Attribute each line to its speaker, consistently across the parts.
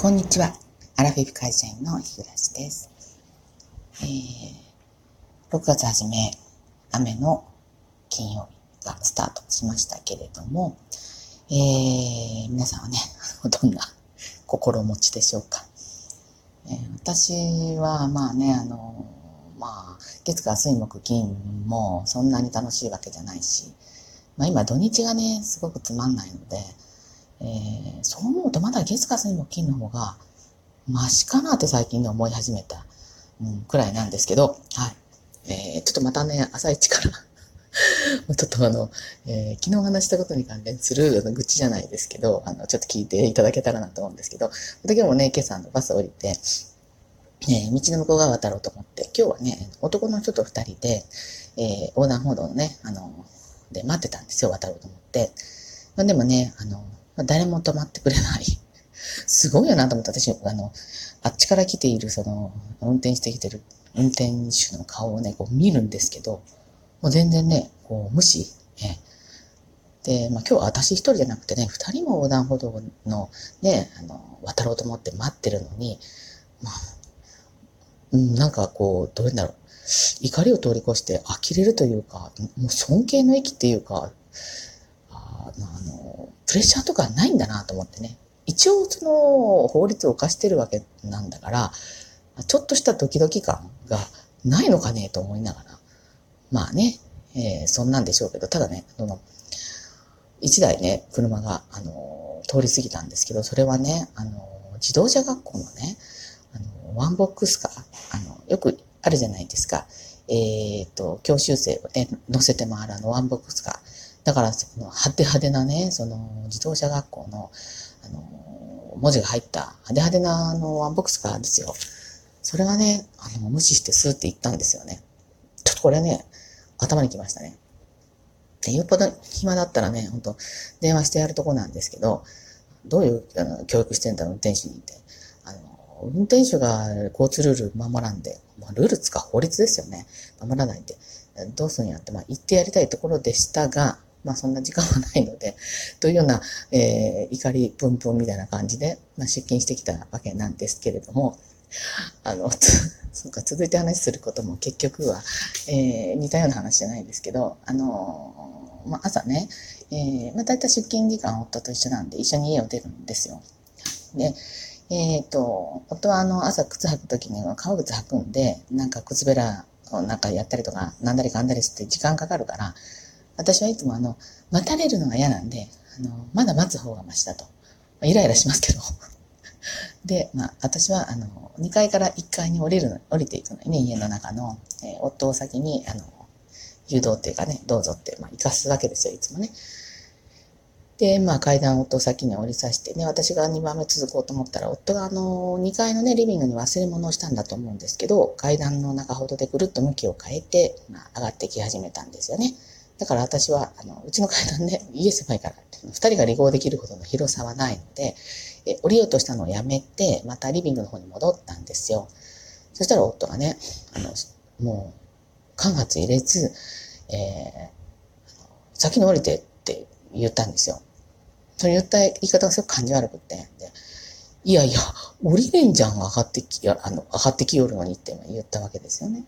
Speaker 1: こんにちは。アラフィフ会社員の日暮です。えー、6月初め、雨の金曜日がスタートしましたけれども、えー、皆さんはね、どんな 心持ちでしょうか？えー、私は、まあね、あの、まあ、月火水木金もそんなに楽しいわけじゃないし、まあ今土日がね、すごくつまんないので、えー、そう思うとまだ月火水木金の方がマシかなって最近で思い始めた、うん、くらいなんですけど、はい。えー、ちょっとまたね、朝一から ちょっとあの、えー、昨日話したことに関連する愚痴じゃないですけど、あの、ちょっと聞いていただけたらなと思うんですけど、今日もね、今朝のバス降りて、えー、道の向こう側渡ろうと思って、今日はね、男の人と二人で、えー、横断歩道のね、あの、で待ってたんですよ、渡ろうと思って。でもね、あの、誰も止まってくれない。すごいよなと思って、私、あの、あっちから来ている、その、運転してきてる運転手の顔をね、こう見るんですけど、もう全然ね、こう無視。えで、まあ今日は私一人じゃなくてね、二人も横断歩道のね、あの、渡ろうと思って待ってるのに、まあ、うん、なんかこう、どういうんだろう。怒りを通り越して呆れるというか、もう尊敬の域っていうか、プレッシャーとかないんだなと思ってね。一応その法律を犯してるわけなんだから、ちょっとしたドキドキ感がないのかねと思いながら。まあね、えー、そんなんでしょうけど、ただね、その、一台ね、車が、あの、通り過ぎたんですけど、それはね、あの、自動車学校のね、あの、ワンボックスカー、あの、よくあるじゃないですか。えっ、と、教習生をね、乗せて回るあのワンボックスカー。だから、その派手派手なね、その自動車学校の、あの、文字が入った派手派手なあのワンボックスカーですよ。それがね、あの、無視してスーって行ったんですよね。ちょっとこれね、頭にきましたね。で、よっぽど暇だったらね、本当電話してやるとこなんですけど、どういうあの教育してんだろう、運転手にって。あの、運転手が交通ルール守らんで、まあ、ルールつか法律ですよね。守らないんで、どうするんやって、まあ、言ってやりたいところでしたが、まあそんな時間はないので、というような、えー、怒りプンプンみたいな感じで、まあ、出勤してきたわけなんですけれども、あの、そうか、続いて話することも結局は、えー、似たような話じゃないですけど、あのまあ、朝ね、えー、まあ、大体出勤時間夫と一緒なんで、一緒に家を出るんですよ。で、えっ、と、夫はあの、朝靴履くときには革靴履くんで、なんか靴べらなんかやったりとか、なんだりかんだりして時間かかるから、私はいつもあの、待たれるのが嫌なんで、あの、まだ待つ方がマシだとま。イライラしますけど。で、まあ、私は、あの、2階から1階に降りる、降りていくのにね、家の中の、えー、夫を先に、あの、誘導っていうかね、どうぞって、まあ、行かすわけですよ、いつもね。で、まあ、階段を夫を先に降りさせてね、私が2番目続こうと思ったら、夫があの、2階のね、リビングに忘れ物をしたんだと思うんですけど、階段の中ほどでぐるっと向きを変えて、まあ、上がってき始めたんですよね。だから私は、あの、うちの階段ね、家狭いから、二人が離合できるほどの広さはないので、え降りようとしたのをやめて、またリビングの方に戻ったんですよ。そしたら夫がね、あの、もう、間髪入れず、えー、先に降りてって言ったんですよ。その言った言い方がすごく感じ悪くて、でいやいや、降りれんじゃん、上がってき、あの、上がってきよるのにって言ったわけですよね。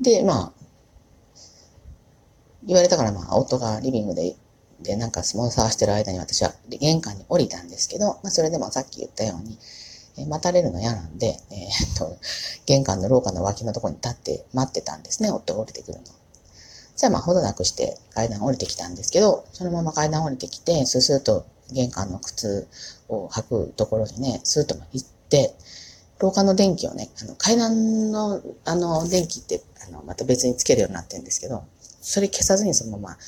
Speaker 1: で、まあ、言われたから、まあ、夫がリビングで、で、なんか物探してる間に私は玄関に降りたんですけど、まあ、それでもさっき言ったように、待たれるの嫌なんで、えー、っと、玄関の廊下の脇のところに立って待ってたんですね、夫が降りてくるの。じゃあまあ、ほどなくして階段降りてきたんですけど、そのまま階段降りてきて、スースーと玄関の靴を履くところにね、スーッと行って、廊下の電気をね、あの階段のあの電気ってあのまた別につけるようになってるんですけど、それ消さずにそのまま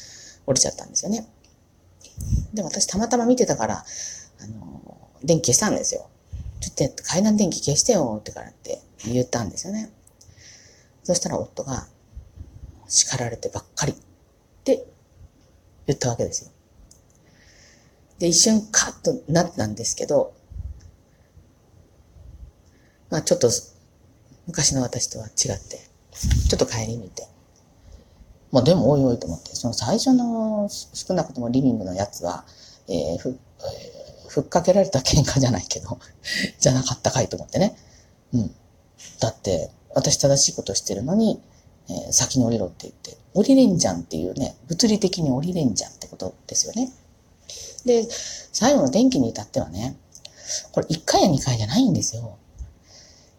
Speaker 1: 降りちゃったんですよね。で私たまたま見てたから、あの、電気消したんですよ。ちょっと階段電気消してよってからって言ったんですよね。そしたら夫が叱られてばっかりって言ったわけですよ。で、一瞬カッとなったんですけど、まあちょっと昔の私とは違って、ちょっと帰り見て、まあでもおいおいと思って、その最初の少なくともリビングのやつは、えー、ふ、えー、ふっかけられた喧嘩じゃないけど、じゃなかったかいと思ってね。うん。だって、私正しいことしてるのに、えー、先に降りろって言って、降りれんじゃんっていうね、物理的に降りれんじゃんってことですよね。で、最後の電気に至ってはね、これ1回や2回じゃないんですよ。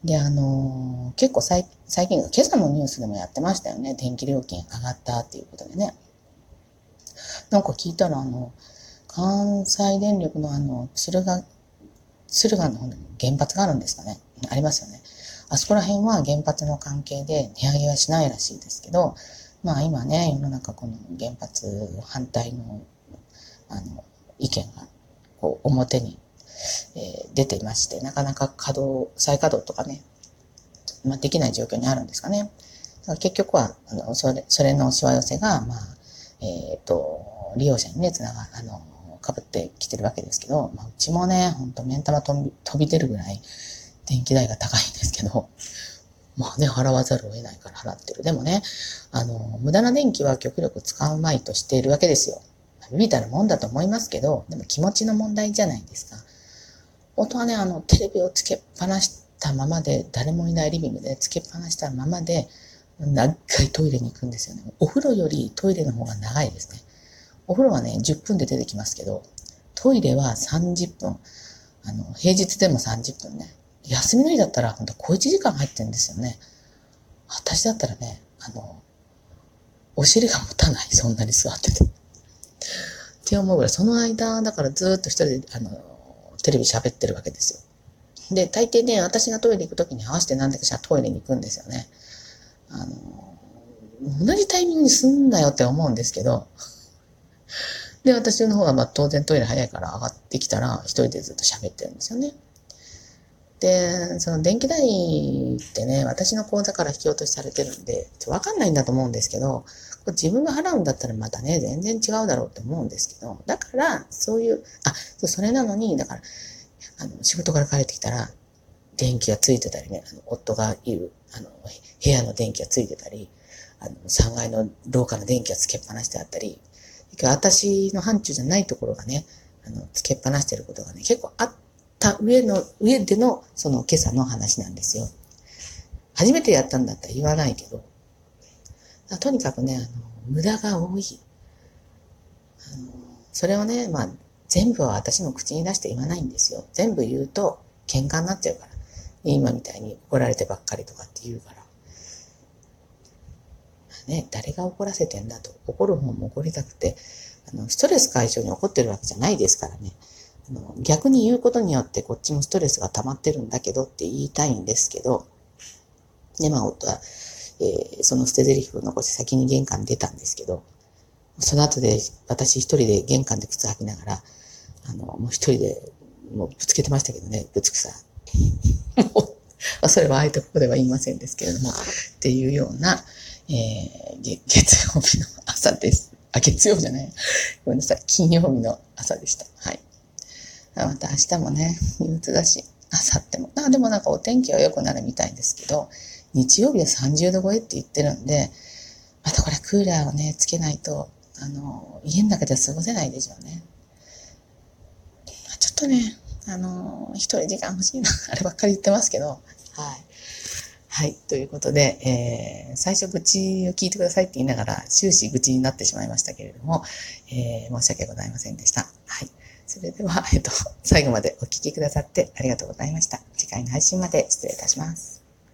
Speaker 1: で、あのー、結構最近、今朝のニュースでもやってましたよね。電気料金上がったっていうことでね。なんか聞いたら、あの、関西電力のあの、敦賀、敦賀の原発があるんですかね。ありますよね。あそこら辺は原発の関係で値上げはしないらしいですけど、まあ今ね、世の中この原発反対の、あの、意見が、こう、表に、えー、出ていまして、なかなか稼働、再稼働とかね、まあできない状況にあるんですかね。結局は、あの、それ、それのしわ寄せが、まあ、えっ、ー、と、利用者にね、つなが、あの、かぶってきてるわけですけど、まあ、うちもね、ほんと目ん玉飛び飛び出るぐらい電気代が高いんですけど、まあね、払わざるを得ないから払ってる。でもね、あの、無駄な電気は極力使うまいとしているわけですよ。ビビたるもんだと思いますけど、でも気持ちの問題じゃないですか。音はね、あの、テレビをつけっぱなしたままで、誰もいないリビングでつけっぱなしたままで、長いトイレに行くんですよね。お風呂よりトイレの方が長いですね。お風呂はね、10分で出てきますけど、トイレは30分。あの、平日でも30分ね。休みの日だったら、本当小1時間入ってるんですよね。私だったらね、あの、お尻が持たない、そんなに座ってて。って思うぐらい、その間、だからずっと一人で、あの、テレビ喋ってるわけですよ。で、大抵ね、私がトイレ行くときに合わせて何だかしらトイレに行くんですよね。あの、同じタイミングにすんなよって思うんですけど、で、私の方はまあ当然トイレ早いから上がってきたら一人でずっと喋ってるんですよね。で、その電気代ってね、私の口座から引き落としされてるんで、わかんないんだと思うんですけど、自分が払うんだったらまたね、全然違うだろうって思うんですけど、だから、そういう、あ、それなのに、だから、あの、仕事から帰ってきたら、電気がついてたりね、あの夫がいる、あの、部屋の電気がついてたり、あの、3階の廊下の電気がつけっぱなしてあったり、私の範疇じゃないところがね、あの、つけっぱなしてることがね、結構あった上の、上での、その今朝の話なんですよ。初めてやったんだったら言わないけど、とにかくね、あの、無駄が多い。あの、それをね、まあ、全部は私も口に出して言わないんですよ。全部言うと喧嘩になっちゃうから。今みたいに怒られてばっかりとかって言うから。ね、誰が怒らせてんだと。怒る方も怒りたくて、あの、ストレス解消に怒ってるわけじゃないですからね。逆に言うことによってこっちもストレスが溜まってるんだけどって言いたいんですけど、で、まあ、夫は、えー、その捨て台詞を残して先に玄関に出たんですけど、その後で私一人で玄関で靴履きながら、あの、もう一人で、もうぶつけてましたけどね、ぶつくさ。それはあえてここでは言いませんですけれども、っていうような、えー、月曜日の朝です。あ、月曜じゃない。ごめんなさい。金曜日の朝でした。はい。また明日もね、憂鬱だし、明後日も。あ、でもなんかお天気は良くなるみたいですけど、日曜日は30度超えって言ってるんで、またこれクーラーをね、つけないと、あの、家の中では過ごせないでしょうね。ちょっとね、あの、一人時間欲しいな、あればっかり言ってますけど、はい。はい。ということで、えー、最初愚痴を聞いてくださいって言いながら終始愚痴になってしまいましたけれども、えー、申し訳ございませんでした。はい。それでは、えっと、最後までお聴きくださってありがとうございました。次回の配信まで失礼いたします。